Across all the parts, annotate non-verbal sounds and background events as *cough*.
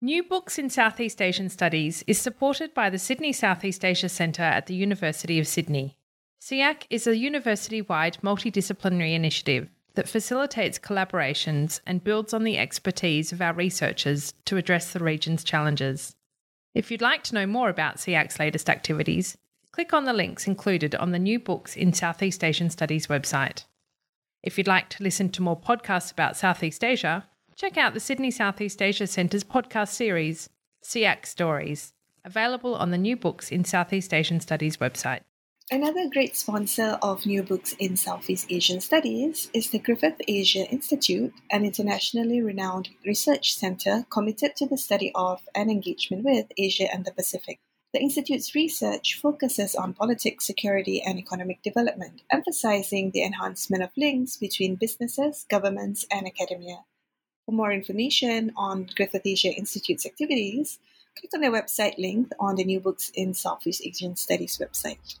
New Books in Southeast Asian Studies is supported by the Sydney Southeast Asia Centre at the University of Sydney. SEAC is a university wide multidisciplinary initiative that facilitates collaborations and builds on the expertise of our researchers to address the region's challenges. If you'd like to know more about SEAC's latest activities, click on the links included on the New Books in Southeast Asian Studies website. If you'd like to listen to more podcasts about Southeast Asia, check out the Sydney Southeast Asia Centre's podcast series, SEAC Stories, available on the New Books in Southeast Asian Studies website. Another great sponsor of New Books in Southeast Asian Studies is the Griffith Asia Institute, an internationally renowned research center committed to the study of and engagement with Asia and the Pacific. The Institute's research focuses on politics, security, and economic development, emphasizing the enhancement of links between businesses, governments, and academia. For more information on Griffith Asia Institute's activities, click on their website link on the New Books in Southeast Asian Studies website.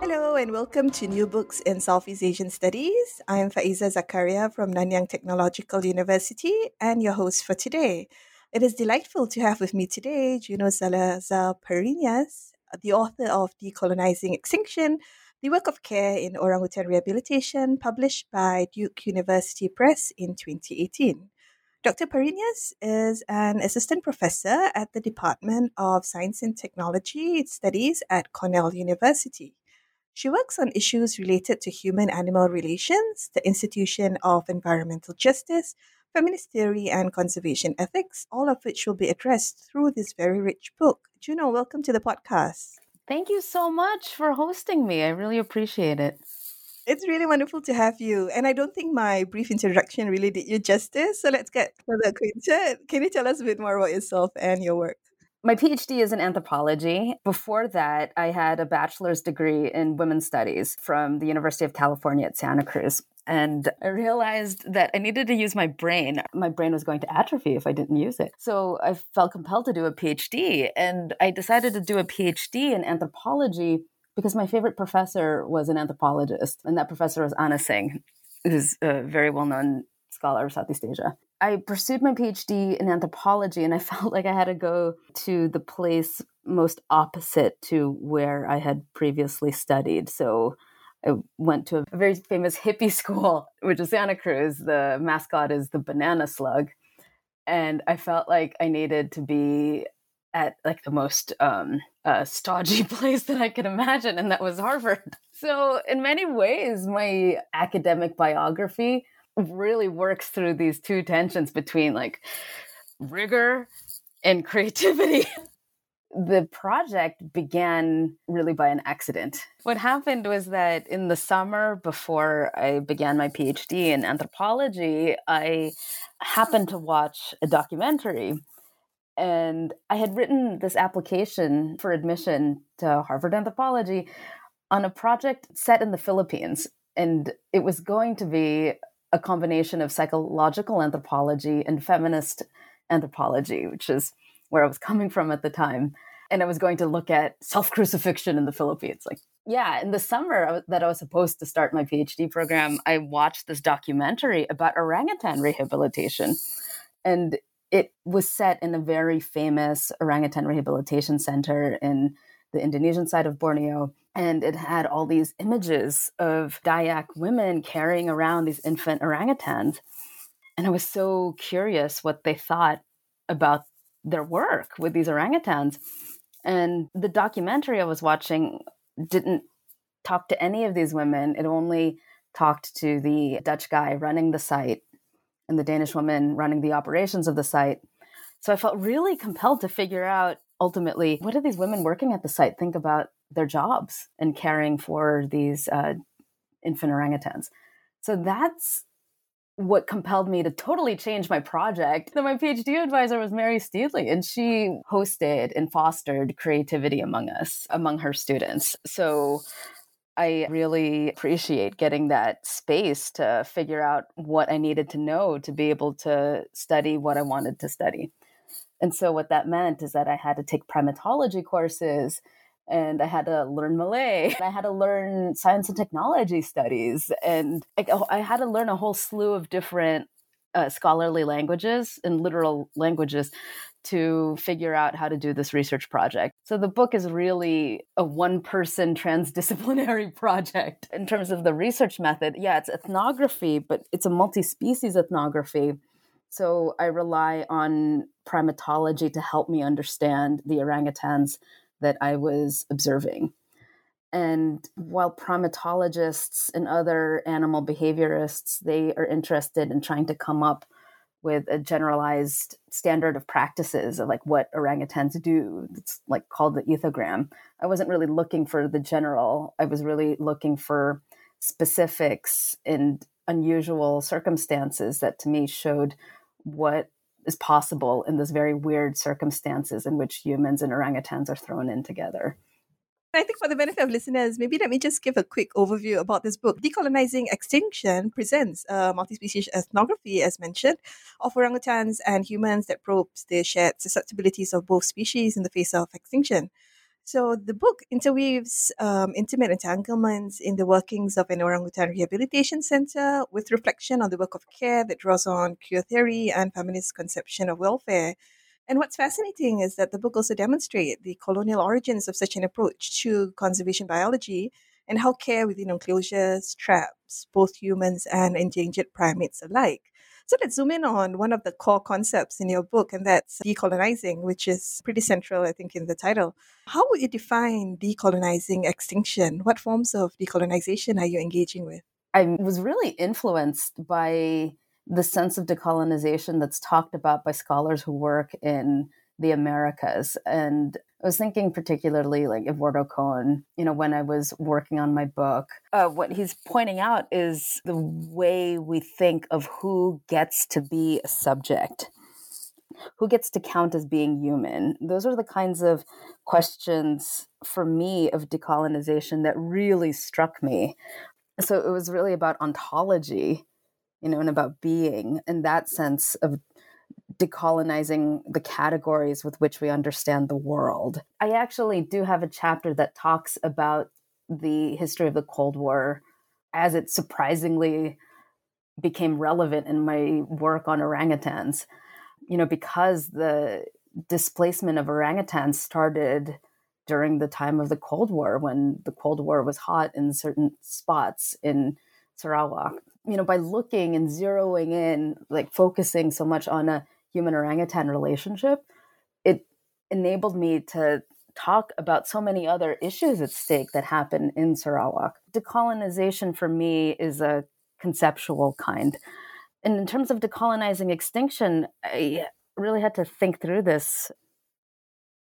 Hello and welcome to New Books in Southeast Asian Studies. I am Faiza Zakaria from Nanyang Technological University and your host for today. It is delightful to have with me today Juno Salazar Parreñas, the author of Decolonizing Extinction, the work of care in orangutan rehabilitation, published by Duke University Press in 2018. Dr. Parreñas is an assistant professor at the Department of Science and Technology Studies at Cornell University. She works on issues related to human animal relations, the institution of environmental justice, feminist theory, and conservation ethics, all of which will be addressed through this very rich book. Juno, welcome to the podcast. Thank you so much for hosting me. I really appreciate it. It's really wonderful to have you. And I don't think my brief introduction really did you justice. So let's get further acquainted. Can you tell us a bit more about yourself and your work? My PhD is in anthropology. Before that, I had a bachelor's degree in women's studies from the University of California at Santa Cruz. And I realized that I needed to use my brain. My brain was going to atrophy if I didn't use it. So I felt compelled to do a PhD. And I decided to do a PhD in anthropology because my favorite professor was an anthropologist. And that professor was Anna Tsing, who's a very well known scholar of Southeast Asia. I pursued my PhD in anthropology and I *laughs* felt like I had to go to the place most opposite to where I had previously studied. So I went to a very famous hippie *laughs* school, which is Santa Cruz. The mascot is the banana slug. And I felt like I needed to be at like the most um, uh, stodgy *laughs* place that I could imagine, and that was Harvard. *laughs* So, in many ways, my academic biography really works through these two tensions between like rigor and creativity. The project began really by an accident. What happened was that in the summer before I began my PhD in anthropology, I happened to watch a documentary. And I had written this application for admission to Harvard Anthropology on a project set in the Philippines. And it was going to be a combination of psychological anthropology and feminist anthropology, which is where I was coming from at the time. And I was going to look at self crucifixion in the Philippines. Like, yeah, in the summer that I was supposed to start my PhD program, I watched this documentary about orangutan rehabilitation. And it was set in a very famous orangutan rehabilitation center in the Indonesian side of Borneo. And it had all these images of Dayak women carrying around these infant orangutans. And I was so curious what they thought about their work with these orangutans. And the documentary I was watching didn't talk to any of these women. It only talked to the Dutch guy running the site and the Danish woman running the operations of the site. So I felt really compelled to figure out ultimately what do these women working at the site think about their jobs and caring for these uh, infant orangutans. So that's what compelled me to totally change my project. Then my PhD advisor was Mary Steedly, and she hosted and fostered creativity among us, among her students. So I really appreciate getting that space to figure out what I needed to know to be able to study what I wanted to study. And so, what that meant is that I had to take primatology courses and I had to learn Malay. *laughs* I had to learn science and technology studies. And I had to learn a whole slew of different uh, scholarly languages and literal languages to figure out how to do this research project. So the book is really a one person *laughs* transdisciplinary *laughs* project in terms of the research method. Yeah, it's ethnography, but it's a multi species ethnography. So I rely on primatology to help me understand the orangutans that I was observing. And while primatologists and other animal behaviorists, they are interested in trying to come up with a generalized standard of practices of like what orangutans do. It's like called the ethogram. I wasn't really looking for the general. I was really looking for specifics and unusual circumstances that to me showed what is possible in this very weird circumstances in which humans and orangutans are thrown in together. I think for the benefit of listeners, maybe let me just give a quick overview about this book. Decolonizing Extinction presents a multi-species ethnography, as mentioned, of orangutans and humans that probes the shared susceptibilities of both species in the face of extinction. So the book interweaves um, intimate entanglements in the workings of an orangutan rehabilitation center with reflection on the work of care that draws on queer theory and feminist conception of welfare and what's fascinating is that the book also demonstrates the colonial origins of such an approach to conservation biology and how care within enclosures traps both humans and endangered primates alike. So let's zoom in on one of the core concepts in your book, and that's decolonizing, which is pretty central, I think, in the title. How would you define decolonizing extinction? What forms of decolonization are you engaging with? I was really influenced by the sense of decolonization that's talked about by scholars who work in the Americas. And I was thinking particularly like Eduardo Kohn, you know, when I was working on my book. Uh, what he's pointing out is the way we think of who gets to be a subject, who gets to count as being human. Those are the kinds of questions for me of decolonization that really struck me. So it was really about ontology you know, and about being in that sense of decolonizing the categories with which we understand the world. I actually do have a chapter that talks about the history of the Cold War as it surprisingly became relevant in my work on orangutans. You know, because the displacement of orangutans started during the time of the Cold War when the Cold War was hot in certain spots in Sarawak you know, by looking and zeroing in, like focusing so much on a human orangutan relationship, it enabled me to talk about so many other issues at stake that happen in Sarawak. Decolonization for me is a conceptual kind. And in terms of decolonizing extinction, I really had to think through this.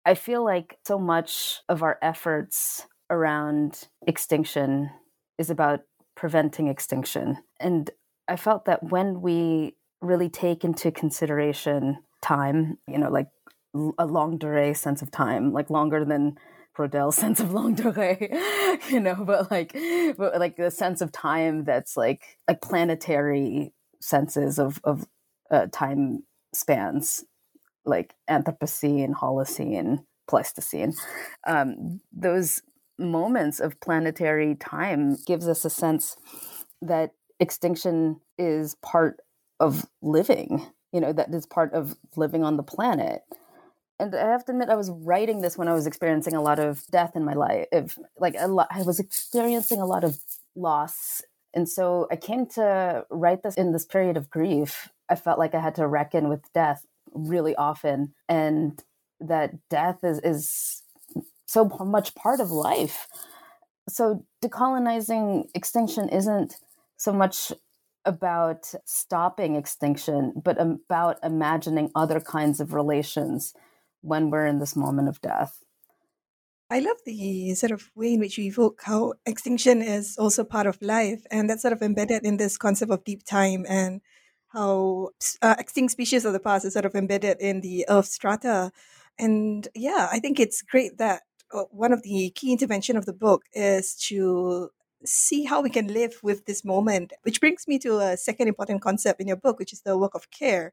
I feel like so much of our efforts around extinction is about preventing extinction. And I felt that when we really take into consideration time, you know, like a longue durée sense of time, like longer than Braudel's *laughs* sense of longue durée, *laughs* you know, but like, but like the sense of time that's like like planetary senses of of uh, time spans, like Anthropocene, Holocene, Pleistocene. Um, those moments of planetary time gives us a sense that extinction is part of living, you know, that is part of living on the planet. And I have to admit, I was writing this when I was experiencing a lot of death in my life. If, like, a I was experiencing a lot of loss. And so I came to write this in this period of grief. I felt like I had to reckon with death really often. And that death is, is so much part of life. So decolonizing extinction isn't so much about stopping extinction, but about imagining other kinds of relations when we're in this moment of death. I love the sort of way in which you evoke how extinction is also part of life, and that's sort of embedded in this concept of deep time and how uh, extinct species of the past is sort of embedded in the Earth strata. And yeah, I think it's great that uh, one of the key intervention of the book is to see how we can live with this moment, which brings me to a second important concept in your book, which is the work of care.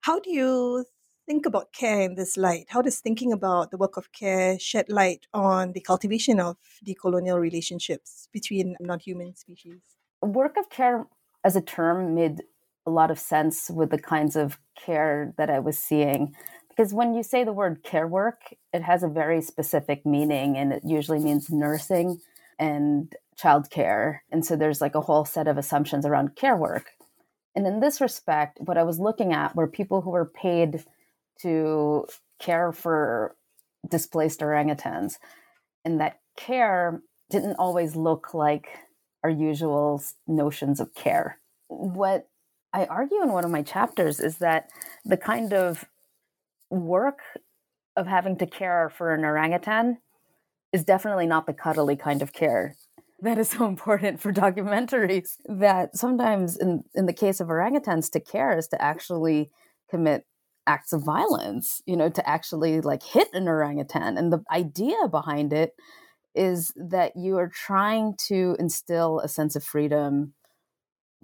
How do you think about care in this light? How does thinking about the work of care shed light on the cultivation of decolonial relationships between non human species? Work of care as a term made a lot of sense with the kinds of care that I was seeing. Because when you say the word care work, it has a very specific meaning and it usually means nursing and childcare. And so there's like a whole set of assumptions around care work. And in this respect, what I was looking at were people who were paid to care for displaced orangutans. And that care didn't always look like our usual notions of care. What I argue in one of my chapters is that the kind of work of having to care for an orangutan is definitely not the cuddly kind of care that is so important for documentaries that sometimes in, in the case of orangutans to care is to actually commit acts of violence you know to actually like hit an orangutan. And the idea behind it is that you are trying to instill a sense of freedom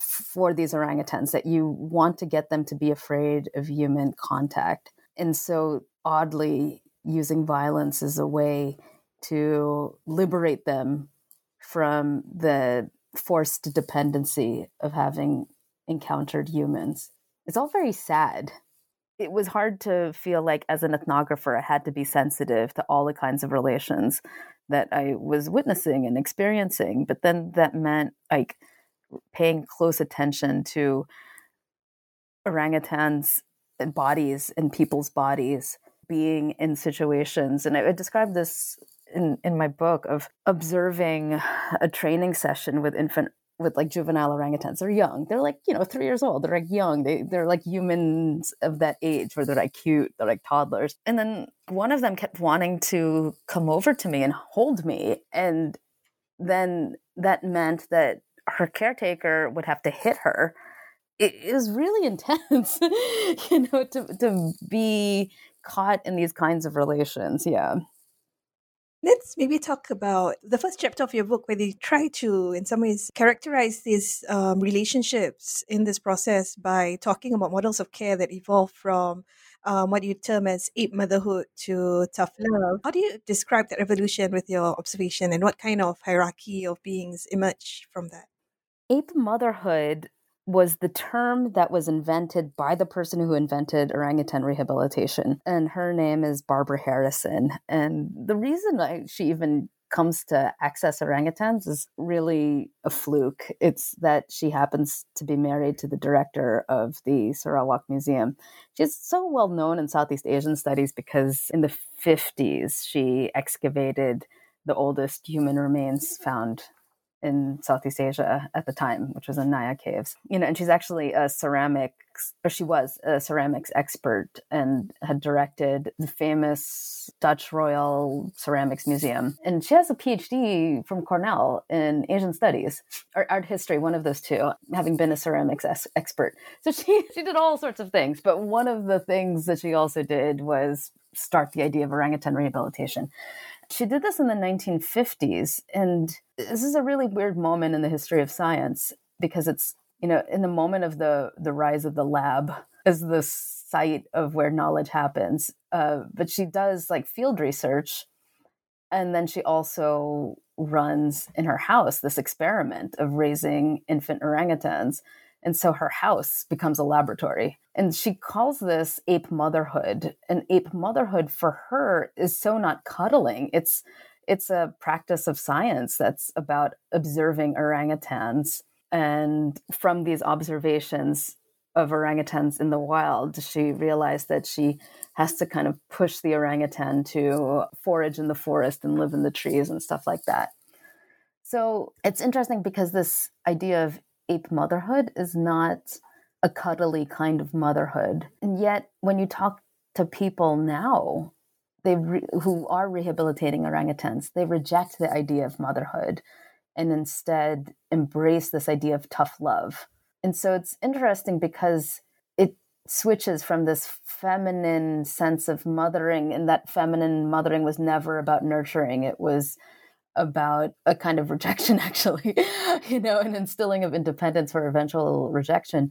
for these orangutans that you want to get them to be afraid of human contact. And so oddly using violence as a way to liberate them from the forced dependency of having encountered humans. It's all very sad. It was hard to feel like, as an ethnographer, I had to be sensitive to all the kinds of relations that I was witnessing and experiencing. But then that meant like paying close attention to orangutans' bodies and people's bodies being in situations. And I, I described this in, in my book of observing a training session with infant with like juvenile orangutans. They're young. They're like, you know, three years old. They're like young. They they're like humans of that age where they're like cute. They're like toddlers. And then one of them kept wanting to come over to me and hold me. And then that meant that her caretaker would have to hit her. It, it was really *laughs* intense, you know, to to be caught in these kinds of relations. Yeah. Let's maybe talk about the first chapter of your book, where you try to, in some ways, characterize these um, relationships in this process by talking about models of care that evolve from um, what you term as ape motherhood to tough love. How do you describe that evolution with your observation, and what kind of hierarchy of beings emerge from that? Ape motherhood was the term that was invented by the person who invented orangutan rehabilitation. And her name is Barbara Harrisson. And the reason I, she even comes to access orangutans is really a fluke. It's that she happens to be married to the director of the Sarawak Museum. She's so well known in Southeast Asian studies because in the 50s she excavated the oldest human remains found in Southeast Asia at the time, which was in Niah Caves. You know, and she's actually a ceramics, or she was a ceramics expert and had directed the famous Dutch Royal Ceramics Museum. And she has a PhD from Cornell in Asian Studies or art history, one of those two, having been a ceramics es- expert. So she, *laughs* she did all sorts of things. But one of the things that she also did was start the idea of orangutan rehabilitation. She did this in the 1950s. And this is a really weird moment in the history of science because it's, you know, in the moment of the, the rise of the lab as the site of where knowledge happens. Uh, but she does like field research. And then she also runs in her house this experiment of raising infant orangutans. And so her house becomes a laboratory. And she calls this ape motherhood. And ape motherhood for her is so not cuddling. It's it's a practice of science that's about observing orangutans. And from these observations of orangutans in the wild, she realized that she has to kind of push the orangutan to forage in the forest and live in the trees and stuff like that. So it's interesting because this idea of ape motherhood is not a cuddly kind of motherhood. And yet, when you talk to people now, they re- who are rehabilitating orangutans, they reject the idea of motherhood and instead embrace this idea of tough love. And so it's interesting because it switches from this feminine sense of mothering, and that feminine mothering was never about nurturing. It was about a kind of rejection, *laughs* actually, you know, an instilling of independence for eventual rejection.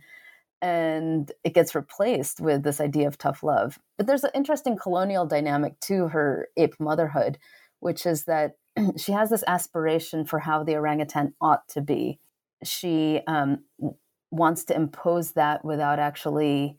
And it gets replaced with this idea of tough love. But there's an interesting colonial dynamic to her ape motherhood, which is that *clears throat* she has this aspiration for how the orangutan ought to be. She um, wants to impose that without actually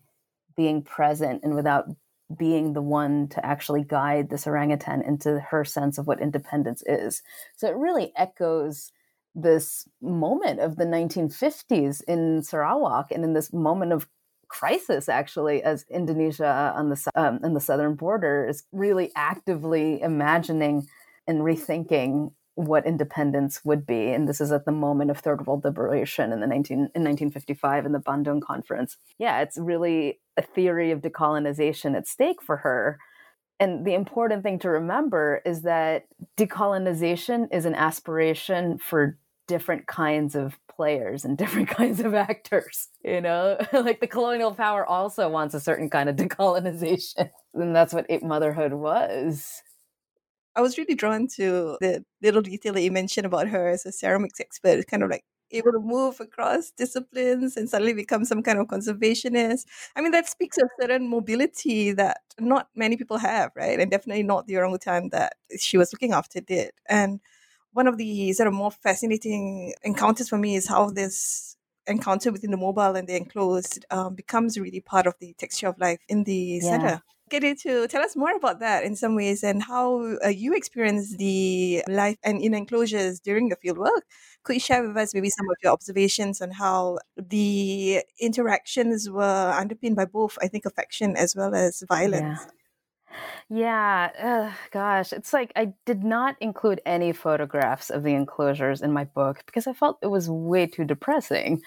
being present and without being the one to actually guide this orangutan into her sense of what independence is. So it really echoes this moment of the 1950s in Sarawak and in this moment of crisis actually as Indonesia on the um, on the southern border is really actively imagining and rethinking what independence would be. And this is at the moment of third world liberation in the 19, in 1955 in the Bandung conference. Yeah, it's really a theory of decolonization at stake for her. And the important thing to remember is that decolonization is an aspiration for different kinds of players and *laughs* different kinds of actors you know *laughs* like the colonial power also wants a certain kind of *laughs* decolonization and that's what it motherhood was I was really drawn to the little detail that you mentioned about her as a ceramics expert, It's kind of like able to move across disciplines and suddenly become some kind of conservationist. I mean, that speaks of certain mobility that not many people have, right? And definitely not the orangutan that she was looking after did. And one of the sort of more fascinating encounters for me is how this encounter within the mobile and the enclosed um, becomes really part of the texture of life in the yeah. center get you to tell us more about that in some ways and how uh, you experience the life and in enclosures during the field work. Could you share with us maybe some of your observations on how the interactions were underpinned by both, I think, affection as well as violence? Yeah. Yeah, gosh, it's like I did not include any photographs of the enclosures in my book because I felt it was way too depressing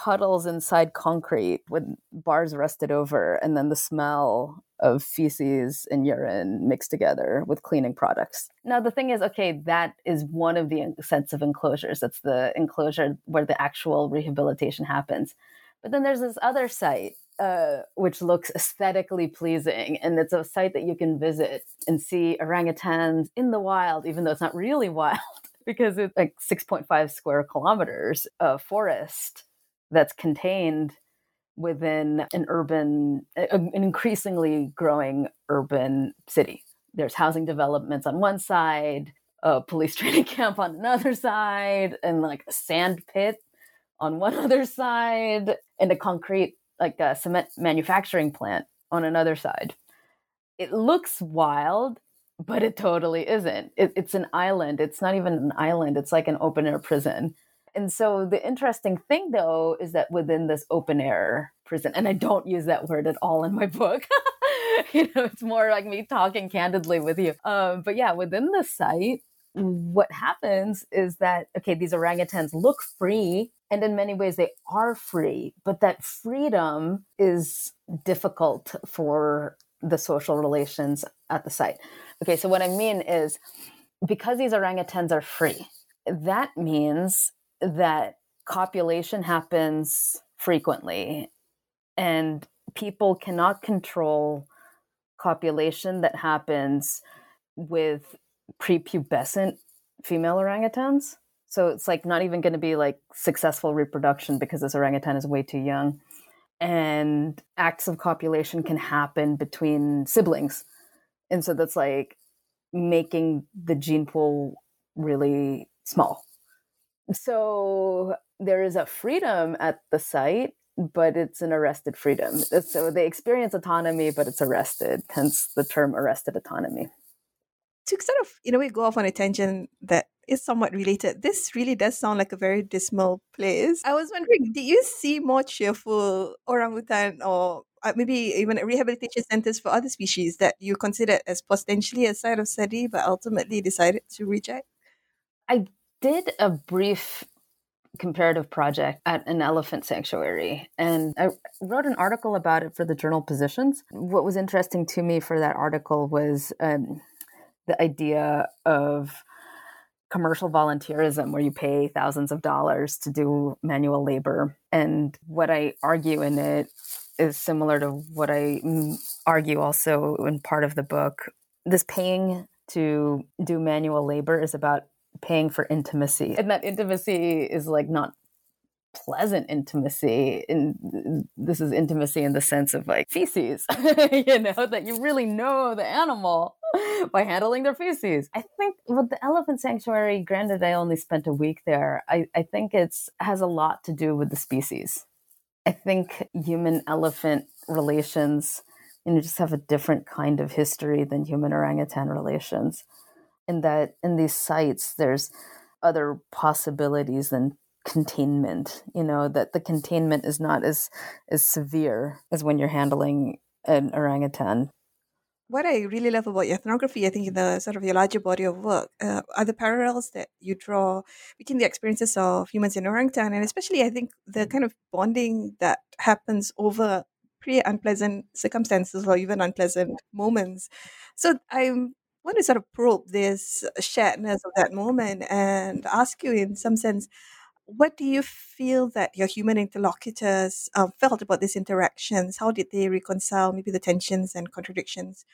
puddles inside concrete with bars rusted over, and then the smell of feces and urine mixed together with cleaning products. Now, the thing is, okay, that is one of the sets of enclosures. That's the enclosure where the actual rehabilitation happens. But then there's this other site uh, which looks aesthetically pleasing. And it's a site that you can visit and see orangutans in the wild, even though it's not really *laughs* wild, because it's like 6.5 square kilometers of forest that's contained within an urban, an increasingly growing urban city. There's housing developments on one side, a police *laughs* training camp on another side, and like a sand pit on one *laughs* other side, and a concrete, like a cement manufacturing plant on another side. It looks wild, but it totally isn't. It, it's an island. It's not even an island, it's like an open air prison and so the interesting thing, though, is that within this open air prison, and I don't use that word at all in my book. *laughs* you know, it's more like me talking candidly with you. Um, but yeah, within the site, what happens is that okay, these orangutans look free, and in many ways they are free, but that freedom is difficult for the social relations at the site. Okay, so what I mean is because these orangutans are free, that means that copulation happens frequently and people cannot control copulation that happens with prepubescent female orangutans. So it's like not even going to be like successful reproduction because this orangutan is way too young. And acts of copulation can happen between siblings. And so that's like making the gene pool really small so there is a freedom at the site but it's an arrested freedom. So they experience autonomy but it's arrested hence the term arrested autonomy. To sort of in a way go off on a tangent that is somewhat related this really does sound like a very dismal place. I was wondering do you see more cheerful orangutan or uh, maybe even rehabilitation centers for other species that you considered as potentially a site of study but ultimately decided to reject? I did a brief comparative project at an elephant sanctuary. And I wrote an article about it for the journal Positions. What was interesting to me for that article was um, the idea of commercial volunteerism where you pay thousands of dollars to do manual labor. And what I argue in it is similar to what I mm, argue also in part of the book. This paying to do manual labor is about paying for intimacy. And that intimacy is like not pleasant intimacy and this is intimacy in the sense of like feces *laughs* you know that you really know the animal by handling their feces. I think with the elephant sanctuary granted i only spent a week there i, I think it's has a lot to do with the species. I think human elephant relations you know just have a different kind of history than human orangutan relations in that in these sites there's other possibilities than containment you know that the containment is not as as severe as when you're handling an orangutan what I really love about your ethnography, I think, in the sort of your larger body of work, uh, are the parallels that you draw between the experiences of humans in orangutan, and especially, I think, the kind of bonding that happens over pretty unpleasant circumstances or even unpleasant moments. So I want to sort of probe this sharedness of that moment and ask you, in some sense, what do you feel that your human interlocutors um, felt about these interactions? How did they reconcile maybe the tensions and contradictions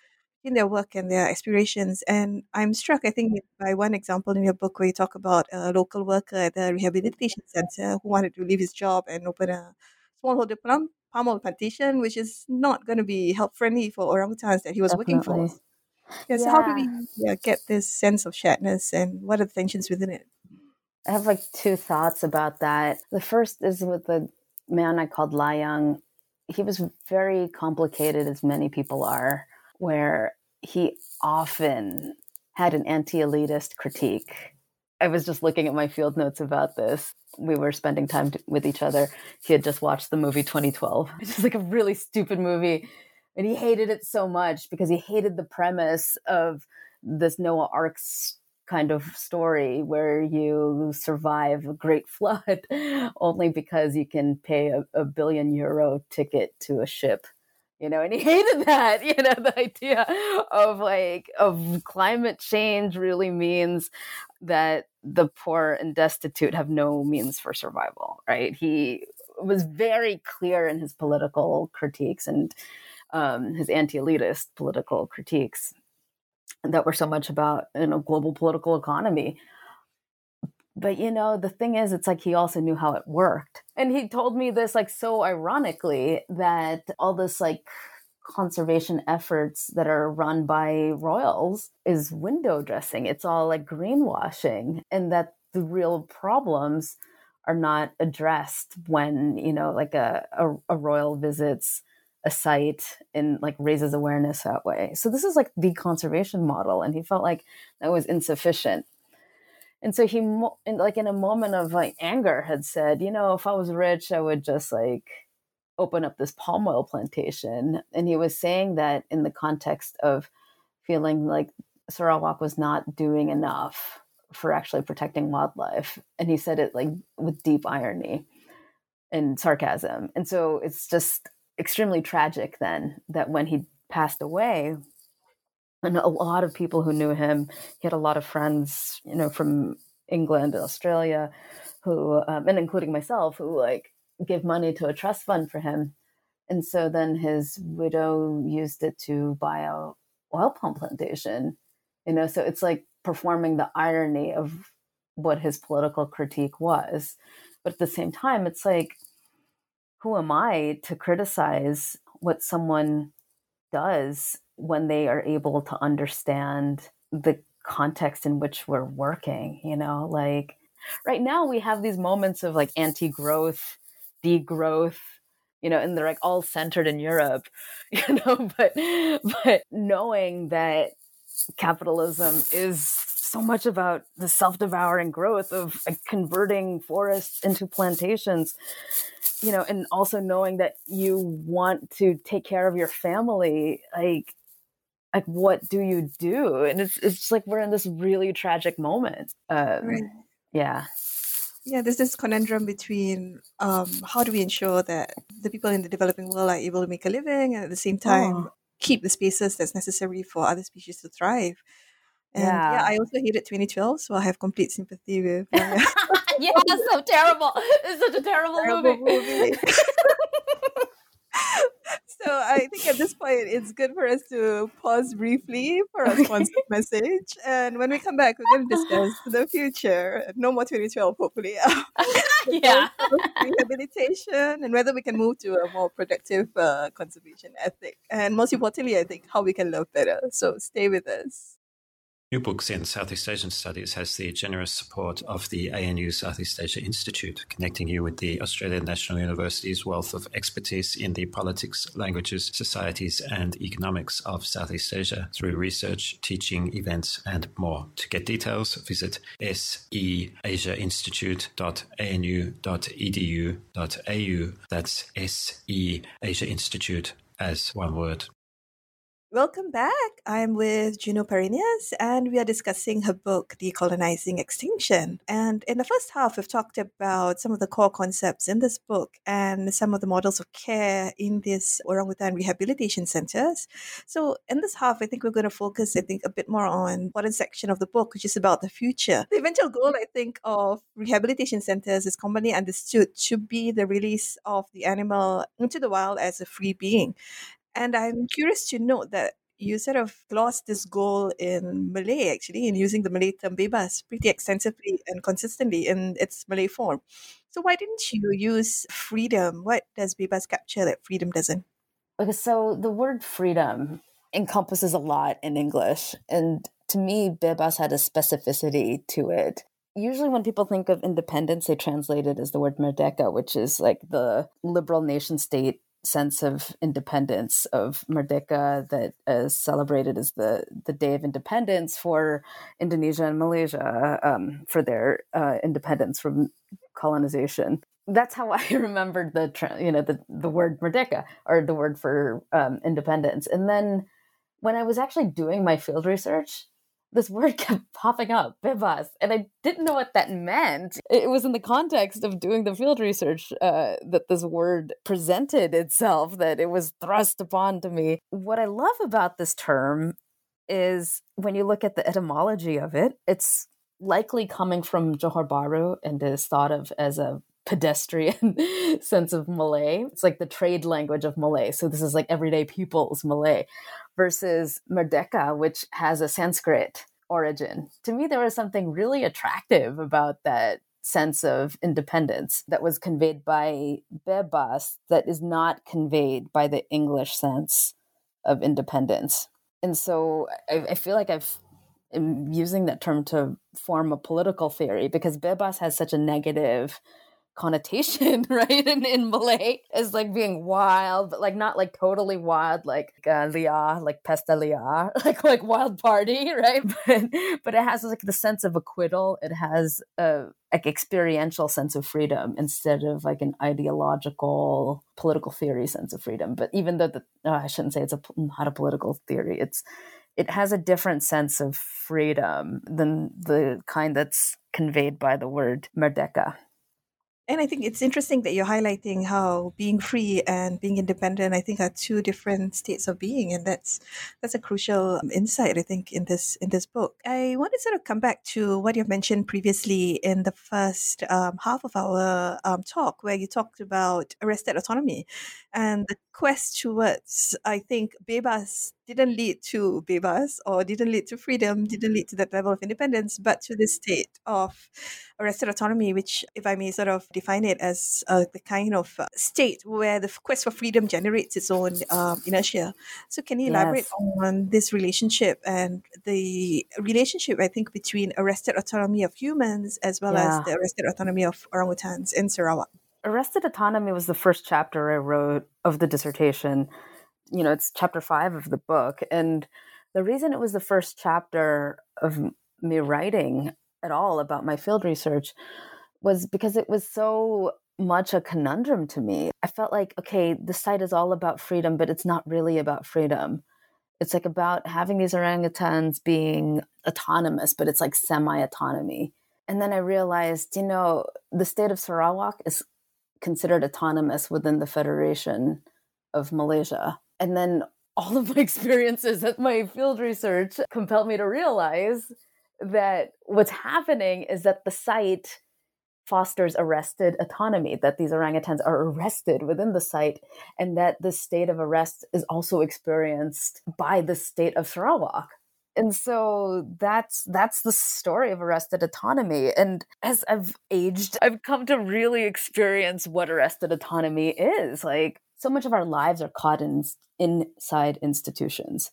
in their work and their aspirations? And I'm struck, I think, by one example in your book where you talk about a local worker at the rehabilitation center who wanted to leave his job and open a smallholder palm, palm oil plantation, which is not going to be help friendly for orangutans that he was Definitely. working for. Yeah, so yeah. how do we get this sense of sharedness and what are the tensions within it? I have like two thoughts about that. The first is with the man I called Layang. He was very complicated, as many people are, where he often had an anti elitist critique. I was just looking at my field notes about this. We were spending time to, with each other. He had just watched the movie 2012, which is like a really stupid movie. And he hated it so much because he hated the premise of this Noah Ark's kind of story where you survive a great *laughs* flood only because you can pay a, a, billion euro ticket to a ship you know? And he *laughs* hated that you know? The idea of like of climate change really means that the poor and destitute have no means for survival right? He was very clear in his political critiques and um, his anti-elitist political critiques that were so much about you know global political economy. But you know the thing is it's like he also knew how it worked. And he told me this like so ironically that all this like conservation efforts that are run by royals is window dressing. It's all like greenwashing and that the real problems are not addressed when you know like a, a, a royal visits a site and like raises awareness that way. So this is like the conservation model, and he felt like that was insufficient. And so he, like in a moment of like anger, had said, you know, if I was rich, I would just like open up this palm oil plantation. And he was saying that in the context of feeling like Sarawak was not doing enough for actually protecting wildlife. And he said it like with deep irony and sarcasm. And so it's just extremely tragic then that when he passed away, and a lot of people who knew him, he had a lot of friends, you know, from England and Australia, who, um, and including myself, who like give money to a trust fund for him. And so then his widow used it to buy a oil palm plantation, you know, so it's like performing the irony of what his political critique was. But at the same time, it's like, who am I to criticize what someone does when they are able to understand the context in which we're working? You know, like right now we have these moments of like anti growth, degrowth, you know, and they're like all centered in Europe, *laughs* you know, but but knowing that capitalism is so much about the self-devouring growth of like, converting forests into plantations you know, and also knowing that you want to take care of your family, like, like what do you do? And it's it's like we're in this really tragic moment. Um, right. Yeah. yeah, there's this conundrum between um, how do we ensure that the people in the developing world are able to make a living and at the same time Oh. keep the spaces that's necessary for other species to thrive. And yeah, Yeah. I also hated 2012, so I have complete sympathy with uh, *laughs* yeah, *laughs* so terrible. It's such a terrible, terrible movie. movie. *laughs* so I think at this point it's good for us to pause briefly for a sponsored message, and when we come back, we're going to discuss the future. No more 2012, hopefully. yeah. rehabilitation and whether we can move to a more productive uh, conservation ethic. And most importantly, I think how we can love better. So stay with us. New Books in Southeast Asian Studies has the generous support of the ANU Southeast Asia Institute, connecting you with the Australian National University's wealth of expertise in the politics, languages, societies, and economics of Southeast Asia through research, teaching, events, and more. To get details, visit seasiainstitute.anu.edu.au. That's SE Asia Institute as one word. Welcome back. I'm with Juno Parreñas, and we are discussing her book, Decolonizing Extinction. And in the first half, we've talked about some of the core concepts in this book and some of the models of care in these orangutan rehabilitation centers. So, in this half, I think we're going to focus, I think, a bit more on one section of the book, which is about the future. The eventual goal, I think, of rehabilitation centers is commonly understood to be the release of the animal into the wild as a free being. And I'm curious to note that you sort of glossed this goal in Malay, actually, in using the Malay term bebas pretty extensively and consistently in its Malay form. So why didn't you mm-hmm. use freedom? What does bebas capture that freedom doesn't? Okay, so the word freedom encompasses a lot in English. And to me, bebas had a specificity to it. Usually, when people think of independence, they translate it as the word merdeka, which is like the liberal nation state sense of independence of Merdeka that is celebrated as the, the Day of Independence for Indonesia and Malaysia um, for their uh, independence from colonization. That's how *laughs* I remembered the you know the the word Merdeka or the word for um, independence. And then when I was actually doing my field research, this word *laughs* kept popping up, bebas, and I didn't know what that meant. It was in the context of doing the field research uh, that this word presented itself, that it was thrust upon to me. What I love about this term is when you look at the etymology of it, it's likely coming from Johor Bahru and is thought of as a pedestrian *laughs* sense of Malay. It's like the trade language of Malay. So this is like everyday people's Malay versus Merdeka, which has a Sanskrit origin. To me, there was something really attractive about that sense of independence that was conveyed by Bebas that is not conveyed by the English sense of independence. And so I, I feel like I've am using that term to form a political theory because Bebas has such a negative connotation, *laughs* right? In, in Malay as like being wild, but like not like totally wild, like uh, liar, like pesta liar, *laughs* like like wild party, *laughs* right? But but it has like the sense of acquittal. It has a like experiential sense of freedom instead of like an ideological political theory sense of freedom. But even though the oh, I shouldn't say it's a not a political theory, it's it has a different sense of freedom than the kind that's conveyed by the word merdeka. And I think it's interesting that you're highlighting how being free and being independent, I think, are two different states of being, and that's that's a crucial insight, I think, in this in this book. I want to sort of come back to what you've mentioned previously in the first um, half of our um, talk, where you talked about arrested autonomy, and the quest towards, I think, bebas didn't lead to bebas or didn't lead to freedom, didn't lead to that level of independence, but to the state of arrested autonomy, which, if I may sort of define it as uh, the kind of uh, state where the quest for freedom generates its own um, inertia. So, can you elaborate Yes. on this relationship and the relationship, I think, between arrested autonomy of humans as well Yeah. as the arrested autonomy of orangutans in Sarawak? Arrested Autonomy was the first chapter I wrote of the dissertation. You know, it's chapter five of the book. And the reason it was the first chapter of me writing at all about my field research was because it was so much a conundrum to me. I felt like, okay, the site is all about freedom, but it's not really about freedom. It's like about having these orangutans being autonomous, but it's like semi autonomy And then I realized, you know, the state of Sarawak is considered autonomous within the Federation of Malaysia. And then all of my *laughs* experiences at my field research compelled me to realize that what's happening is that the site fosters arrested autonomy, that these orangutans are arrested within the site, and that the state of arrest is also experienced by the state of Sarawak. And so that's that's the story of arrested autonomy. And as I've aged, I've come to really experience what arrested autonomy is. Like so much of our lives are caught in inside institutions.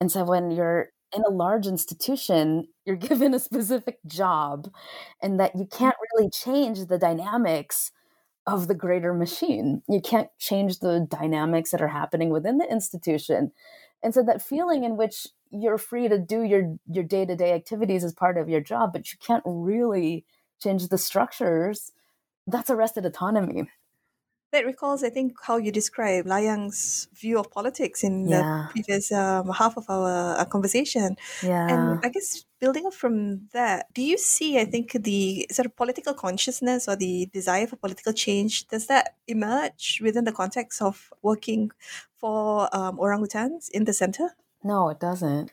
And so when you're in a large institution, you're *laughs* given a specific job and that you can't really change the dynamics of the greater machine. You can't change the dynamics that are happening within the institution. And so that feeling in which you're free to do your your day-to-day activities as part of your job, but you can't really change the structures, that's arrested autonomy that recalls, I think, how you describe Layang's view of politics in Yeah. the previous um, half of our uh, conversation. Yeah. And I guess building up from that, do you see, I think, the sort of political consciousness or the desire for political change, does that emerge within the context of working for um, orangutans in the center? No, it doesn't.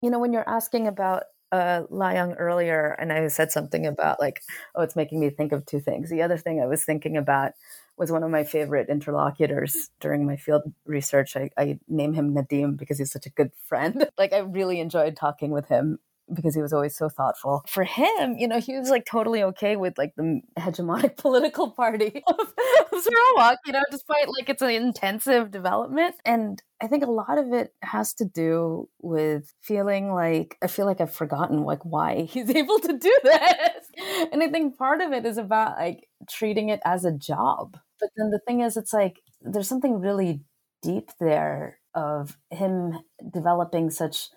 You know, when you're asking about uh, Layang earlier, and I said something about like, oh, it's making me think of two things. The other thing I was thinking about was one of my favorite interlocutors during my field research. I, I name him Nadim because he's such a good friend. *laughs* like I really enjoyed talking with him because he was always so thoughtful. For him, you know, he was like totally okay with like the hegemonic *laughs* political party *laughs* of, of Sarawak, you know, despite like it's an intensive development. And I think a lot of it has to do with feeling like I feel like I've forgotten like why *laughs* he's able to do this. And I think part of it is about like treating it as a job. But then the thing is it's like there's something really deep there of him developing such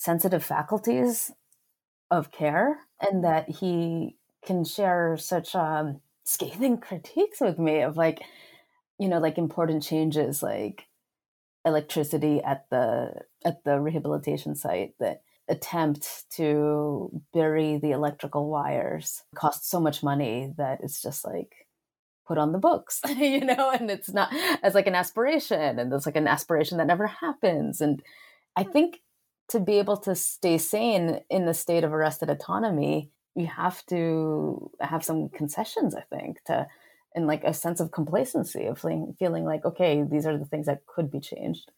sensitive faculties of care and that he can share such um, scathing *laughs* critiques with me of like you know like important changes like electricity at the at the rehabilitation site that attempt to bury the electrical wires costs so much money that it's just like put on the books *laughs* you know and it's not as like an aspiration and it's like an aspiration that never happens. And i think to be able to stay sane in the state of arrested autonomy you have to have some concessions i think to and like a sense of complacency of feeling, feeling like okay these are the things that could be changed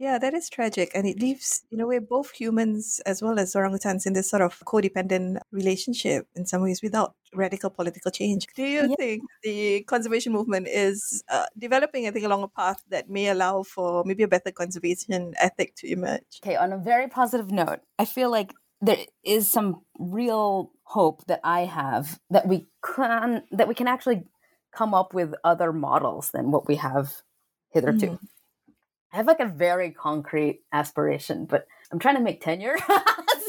Yeah, that is tragic. And it leaves, in a way, both humans as well as orangutans in this sort of codependent relationship in some ways without radical political change. Do you Yeah. think the conservation movement is uh, developing, I think, along a path that may allow for maybe a better conservation ethic to emerge? Okay, on a very positive note, I feel like there is some real hope that I have that we can that we can actually come up with other models than what we have hitherto. I have like a very concrete aspiration, but I'm trying to make tenure. *laughs* so,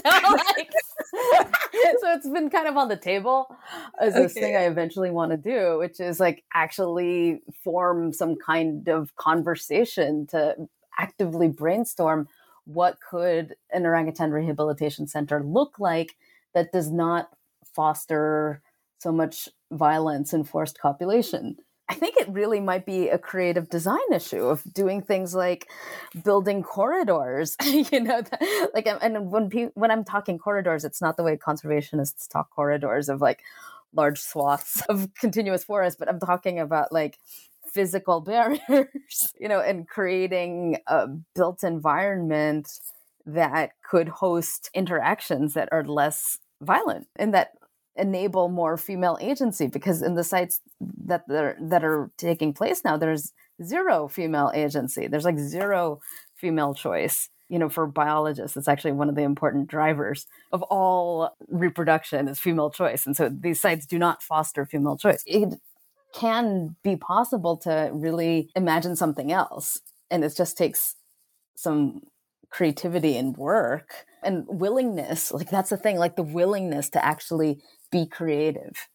like, *laughs* so it's been kind of on the table as this thing I eventually want to do, which is like actually form some kind of conversation to actively brainstorm what could an orangutan rehabilitation center look like that does not foster so much violence and forced copulation. I think it really might be a creative design issue of doing things like building corridors. *laughs* you know, th- like and when pe- when I'm talking corridors, it's not the way conservationists talk corridors of like large swaths *laughs* of continuous forest, but I'm talking about like physical *laughs* barriers, you know, and creating a built environment that could host interactions that are less violent and that enable more female agency because in the sites that are that are taking place now there's zero female agency. There's like zero female choice. You know for biologists it's actually one of the important drivers of all reproduction is female choice. And so these sites do not foster female choice. It can be possible to really imagine something else and it just takes some creativity and work and willingness. Like that's the thing like the willingness to actually be creative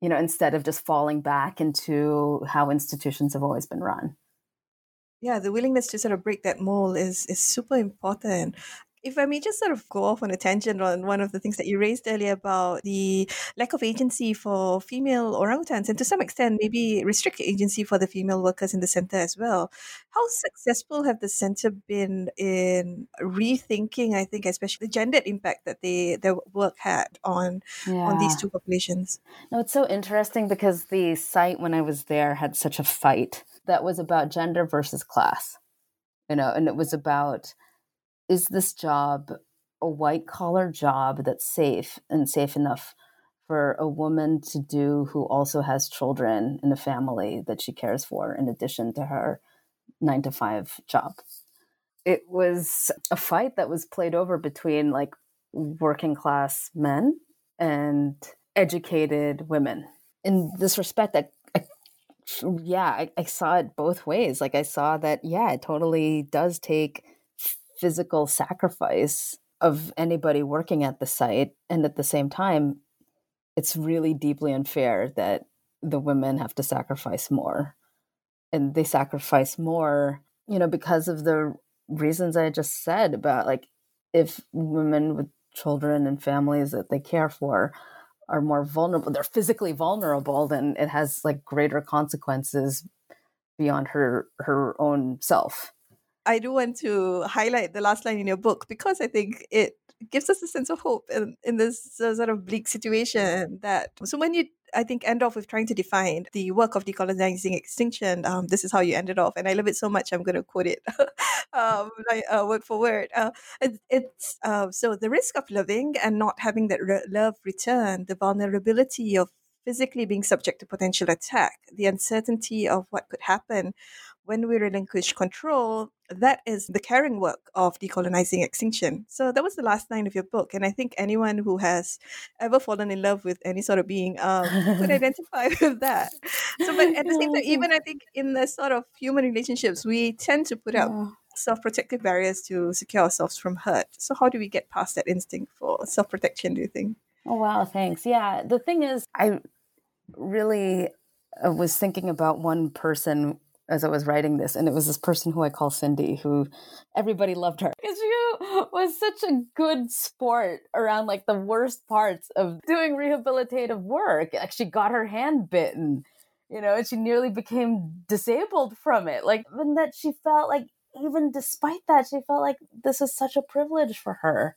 you know instead of just falling back into how institutions have always been run Yeah, the willingness to sort of break that mold is is super important. If I may just sort of go off on a tangent on one of the things that you raised earlier about the lack of agency for female orangutans, and to some extent, maybe restricted agency for the female workers in the center as well. How successful have the center been in rethinking, I think, especially the gendered impact that they their work had on yeah. on these two populations? No, it's so interesting because the site when I was there had such a fight that was about gender versus class. You know, and it was about is this job a white collar job that's safe and safe enough for a woman to do who also has children and a family that she cares for in addition to her nine to five job? It was a fight that was played over between like working class men and educated women. In this respect, I, I yeah, I, I saw it both ways. Like I saw that, yeah, it totally does take physical sacrifice of anybody working at the site. And at the same time, it's really deeply unfair that the women have to sacrifice more. And they sacrifice more, you know, because of the reasons I just said about like if women with children and families that they care for are more vulnerable, they're physically vulnerable, then it has like greater consequences beyond her her own self. I do want to highlight the last line in your book because I think it gives us a sense of hope in, in this uh, sort of bleak situation that so when you I think end off with trying to define the work of decolonizing extinction. Um, this is how you ended off, and I love it so much. I'm going to quote it, *laughs* um, like, uh, word for word. Uh, it, it's uh, so the risk of loving and not having that re- love return, the vulnerability of physically being subject to potential attack, the uncertainty of what could happen when we relinquish control, that is the caring work of decolonizing extinction. So that was the last line of your book. And I think anyone who has ever fallen in love with any sort of being um, could *laughs* identify *laughs* with that. So, but at the same time, *laughs* even I think in the sort of human relationships, we tend to put up self protective barriers to secure ourselves from hurt. So, how do we get past that instinct for self protection, do you think? Oh, wow. Thanks. Yeah. The thing is, I really uh, was thinking about one person as I was writing this, and it was this person who I call Cindy, who everybody loved her because she was such a good sport around like the worst parts of doing rehabilitative work. Like she got her hand bitten, you know, and she nearly became disabled from it. Like, and that she felt like even despite that, she felt like this was such a privilege for her,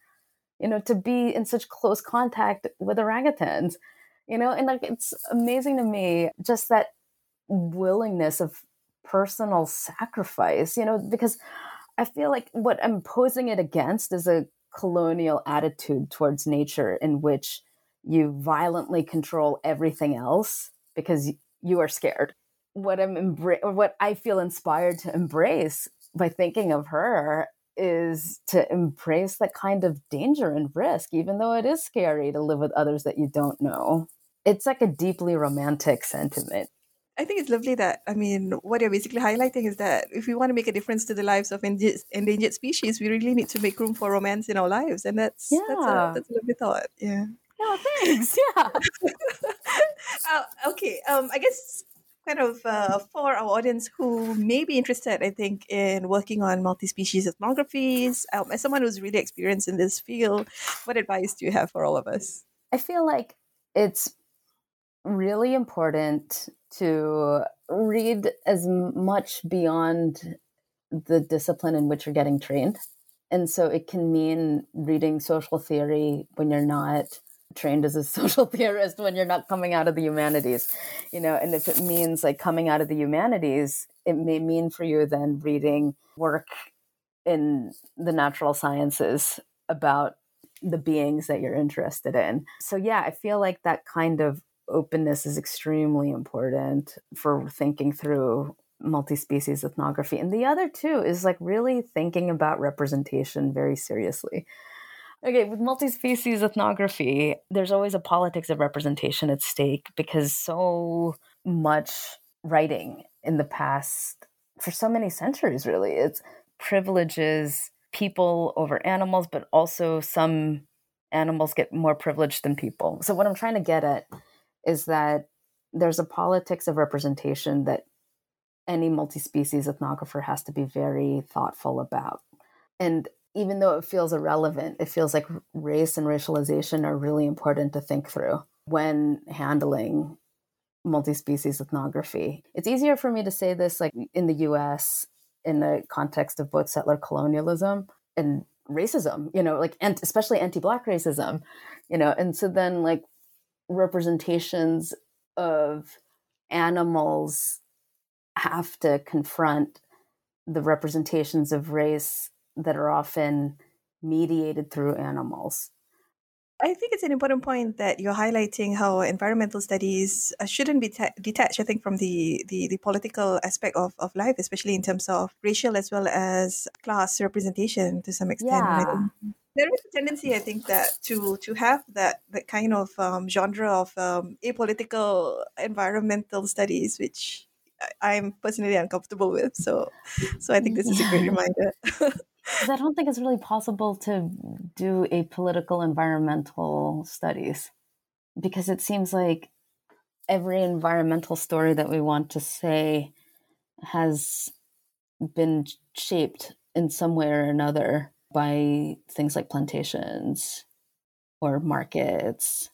you know, to be in such close contact with orangutans, you know, and like it's amazing to me just that willingness of personal sacrifice, you know, because I feel like what I'm posing it against is a colonial attitude towards nature in which you violently control everything else because you are scared. What I'm embra- or what I feel inspired to embrace by thinking of her is to embrace that kind of danger and risk, even though it is scary to live with others that you don't know. It's like a deeply romantic sentiment. I think it's lovely that, I mean, what you're basically highlighting is that if we want to make a difference to the lives of endangered species, we really need to make room for romance in our lives. And that's, yeah. that's, a, that's a lovely thought. Yeah. Yeah, thanks. Yeah. *laughs* uh, okay. Um, I guess kind of uh, for our audience who may be interested, I think, in working on multi-species ethnographies, um, as someone who's really experienced in this field, what advice do you have for all of us? I feel like it's really important to read as much beyond the discipline in which you're getting trained. And so it can mean reading social theory when you're not trained as a *laughs* social theorist, when you're not coming out of the humanities, you know, and if it means like coming out of the humanities, it may mean for you then reading work in the natural sciences about the beings that you're interested in. So yeah, I feel like that kind of openness is extremely important for thinking through multi-species ethnography and the other two is like really thinking about representation very seriously. Okay with multi-species ethnography there's always a politics of representation at stake because so much writing in the past for so many centuries really. It's privileges people over animals but also some animals get more privileged than people. So what i'm trying to get at is that there's a politics of representation that any multi species ethnographer has to be very thoughtful about. And even though it feels irrelevant, it feels like race and racialization are really important to think through when handling multi species ethnography. It's easier for me to say this like in the US in the context of both settler colonialism and racism, you know, like and especially anti-black racism, you know, and so then like representations of animals have to confront the representations of race that are often mediated through animals. I think it's an important point that you're highlighting how environmental studies uh, shouldn't be ta- detached, I think, from the, the, the, political aspect of, of life, especially in terms of racial as well as class representation to some extent. Yeah. There is a tendency, I think, that to to have that that kind of um, genre of um, apolitical environmental studies, which I'm personally uncomfortable with. So, so I think this is a great reminder. *laughs* I don't think it's really possible to do a political environmental studies because it seems like every environmental story that we want to say has been shaped in some way or another by things like plantations or markets.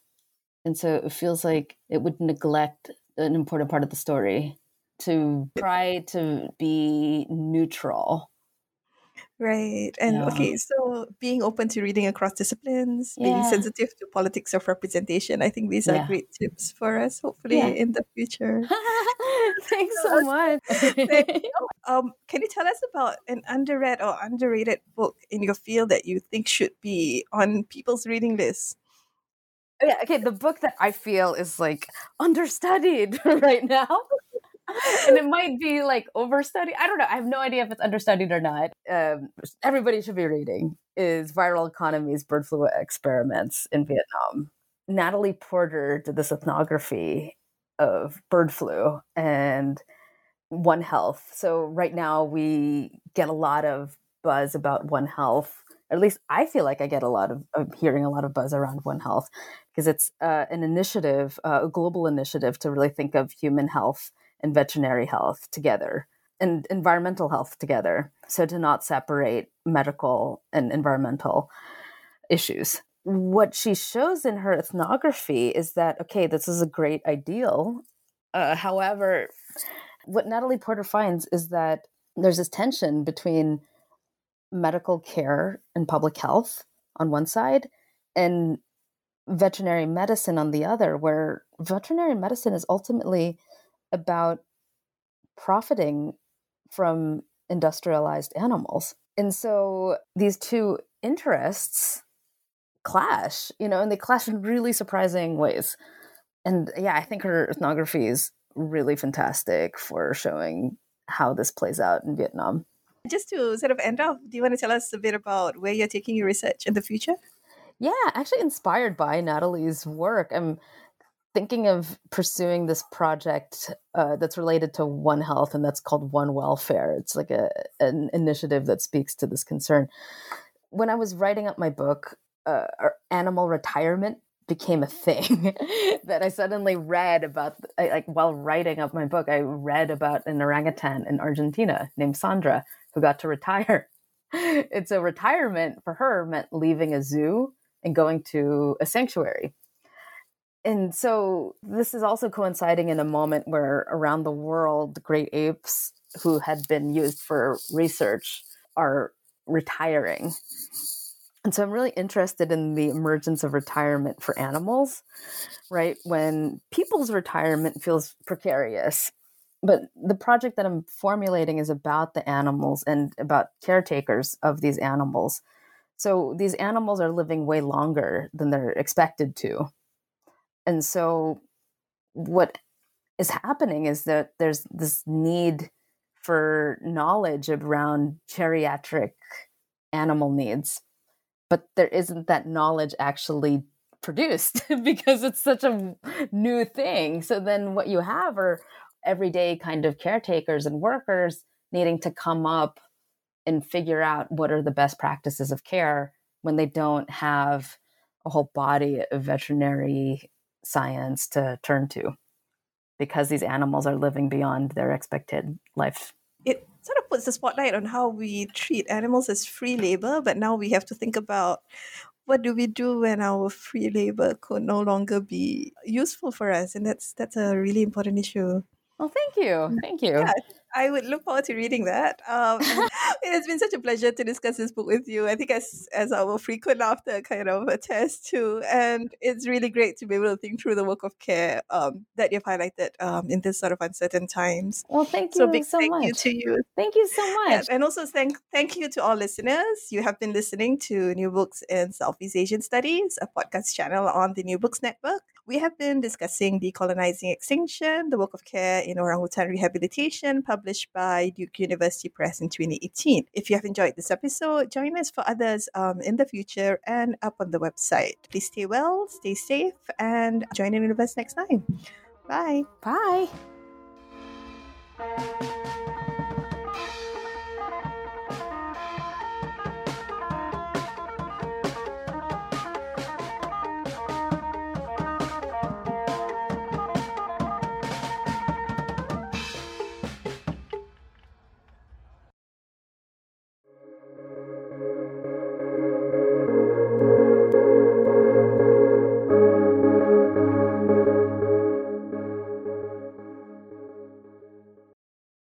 And so it feels like it would neglect an important part of the story to try to be neutral Right. And Yeah. okay, so being open to reading across disciplines, being sensitive to politics of representation, I think these are Yeah. great tips for us, hopefully, Yeah. in the future. *laughs* *laughs* Thanks so much. *laughs* Um, can you tell us about an underread or underrated book in your field that you think should be on people's reading list? yeah, okay, the book that I feel is like understudied *laughs* right now. and it might be like overstudied. I don't know. I have no idea if it's understudied or not. Um, everybody should be reading is Viral Economies Bird Flu Experiments in Vietnam. Natalie Porter did this ethnography of bird flu and One Health. So right now we get a lot of buzz about One Health. At least I feel like I get a lot of, of hearing a lot of buzz around One Health because it's uh, an initiative, uh, a global initiative to really think of human health and veterinary health together and environmental health together. So to not separate medical and environmental issues. What she shows in her ethnography is that, okay, this is a great ideal. Uh, however, what Natalie Porter finds is that there's this tension between medical care and public health on one side and veterinary medicine on the other, where veterinary medicine is ultimately about profiting from industrialized animals. And so these two interests clash, you know, and they clash in really surprising ways. And yeah, I think her ethnography is really fantastic for showing how this plays out in Vietnam. Just to sort of end off, do you want to tell us a bit about where you're taking your research in the future? Yeah, actually inspired by Natalie's work. I'm thinking of pursuing this project uh, that's related to One Health, and that's called One Welfare. It's like a an initiative that speaks to this concern. When I was writing up my book, uh, animal retirement became a thing *laughs* that I suddenly read about. Like while writing of my book, I read about an orangutan in Argentina named Sandra who got to retire. *laughs* and so retirement for her meant leaving a zoo and going to a sanctuary and so this is also coinciding in a moment where around the world great apes who had been used for research are retiring and so i'm really interested in the emergence of retirement for animals right? When people's retirement feels precarious but the project that i'm formulating is about the animals and about caretakers of these animals. So these animals are living way longer than they're expected to. And so, what is happening is that there's this need for knowledge around geriatric animal needs, but there isn't that knowledge actually produced *laughs* because it's such a new thing. So, then what you have are everyday kind of caretakers and workers needing to come up and figure out what are the best practices of care when they don't have a whole body of veterinary science to turn to because these animals are living beyond their expected life. Sort of of puts the spotlight on how we treat animals as free labor, but now we have to think about what do we do when our free labor could no longer be useful for us, and that's that's a really important issue. Well, thank you. Mm. Thank you. Yeah, I would look forward to reading that. Um, *laughs* *laughs* it has been such a pleasure to discuss this book with you. I think as as our frequent laughter kind of attest to, and it's really great to be able to think through the work of care um, that you've highlighted um, in this sort of uncertain times. Well, thank you so, big so thank much. you to you. Thank you so much. Yeah, and also thank thank you to all listeners. You have been listening to New Books in Southeast Asian Studies, a podcast channel on the New Books Network. We have been discussing decolonizing extinction, the work of care in orangutan rehabilitation, published by Duke University Press in 2018. If you have enjoyed this episode, join us for others um, in the future and up on the website. Please stay well, stay safe, and join in with us next time. Bye. Bye.